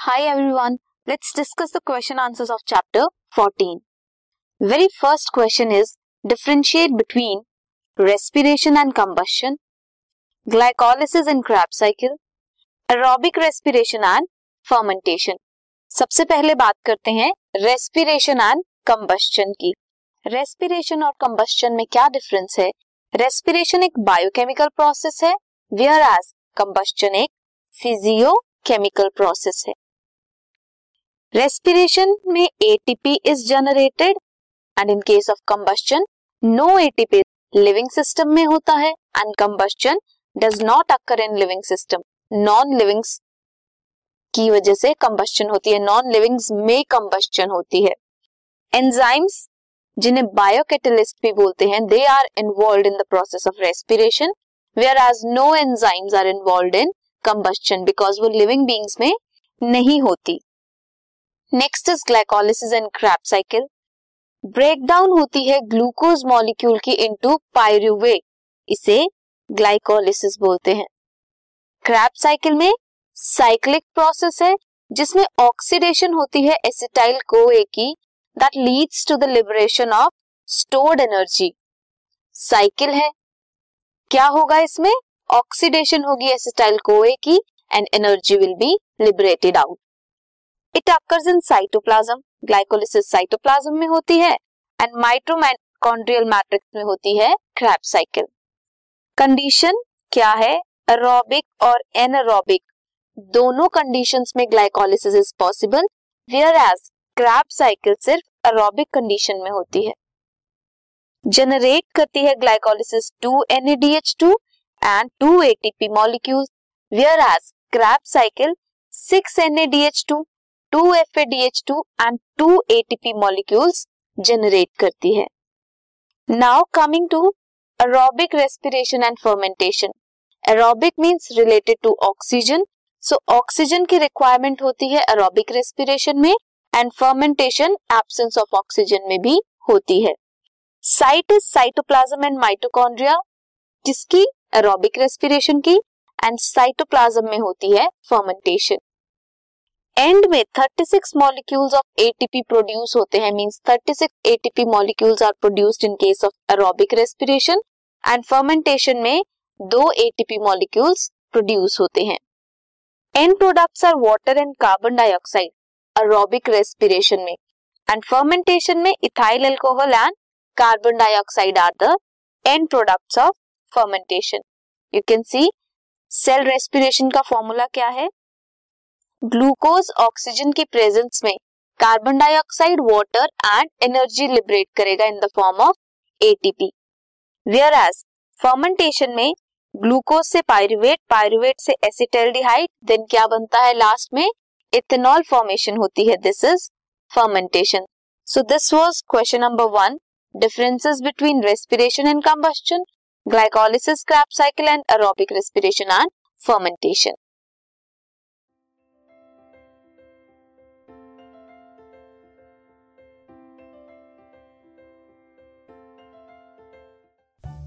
Hi everyone let's discuss the question answers of chapter 14 very first question is differentiate between respiration and combustion glycolysis in Krebs cycle aerobic respiration and fermentation सबसे पहले बात करते हैं respiration and combustion की। Respiration और combustion में क्या difference है? रेस्पिरेशन एक बायोकेमिकल प्रोसेस है वेयर एज कंबशन एक फिजियोकेमिकल प्रोसेस है। रेस्पिरेशन में ATP is generated and in case of combustion no ATP living system में होता है and combustion does not occur in living system non livings की वजह से कंबस्शन होती है नॉन लिविंग्स में कंबस्शन होती है. एंजाइम्स जिन्हें बायोकेटलिस्ट भी बोलते हैं they are involved in the process of respiration whereas no enzymes are involved in combustion because वो लिविंग बींग्स में नहीं होती. Next is glycolysis and Krebs cycle breakdown होती है ग्लूकोज मॉलिक्यूल की इनटू पायरुवेट इसे ग्लाइकोलिसिस बोलते हैं। क्रैप साइकिल में साइक्लिक प्रोसेस है, जिसमें ऑक्सीडेशन होती है एसिटाइल कोए की that leads to the liberation of stored energy cycle है। क्या होगा इसमें? ऑक्सीडेशन होगी एसिटाइल कोए की and energy will be liberated out it occurs in cytoplasm glycolysis cytoplasm में होती है एंड माइट्रोकॉन्ड्रियल मैट्रिक्स में होती है क्रैप साइकिल कंडीशन क्या है? एरोबिक और एनएरोबिक दोनों कंडीशंस में glycolysis is possible whereas Krebs cycle सिर्फ़ एरोबिक कंडीशन में होती है. जनरेट करती है glycolysis two NADH two and two ATP molecules whereas Krebs cycle six NADH two two F A D H two and two ATP molecules generate करती है। Now coming to aerobic respiration and fermentation aerobic means related to oxygen so oxygen की requirement होती है aerobic respiration में and fermentation absence of oxygen में भी होती है। Site is cytoplasm and mitochondria जिसकी एरोबिक रेस्पिरेशन की एंड साइटोप्लाज्म में होती है फर्मेंटेशन एंड में 36 मॉलिक्यूल्स ऑफ़ एटीपी प्रोड्यूस होते हैं means 36 ATP molecules are produced in case of aerobic respiration and fermentation में दो एटीपी मॉलिक्यूल्स प्रोड्यूस होते हैं। End products are water and carbon dioxide aerobic respiration में एंड फर्मेंटेशन में ethyl alcohol and carbon dioxide are the end products of fermentation you can see cell respiration का formula क्या है? Glucose oxygen की presence में carbon dioxide water and energy liberate करेगा in the form of ATP whereas fermentation में glucose से pyruvate pyruvate से acetaldehyde then क्या बनता है लास्ट में? इथेनॉल फॉर्मेशन होती है. This is fermentation so this was question number one differences between respiration and combustion glycolysis Krebs cycle and aerobic respiration and fermentation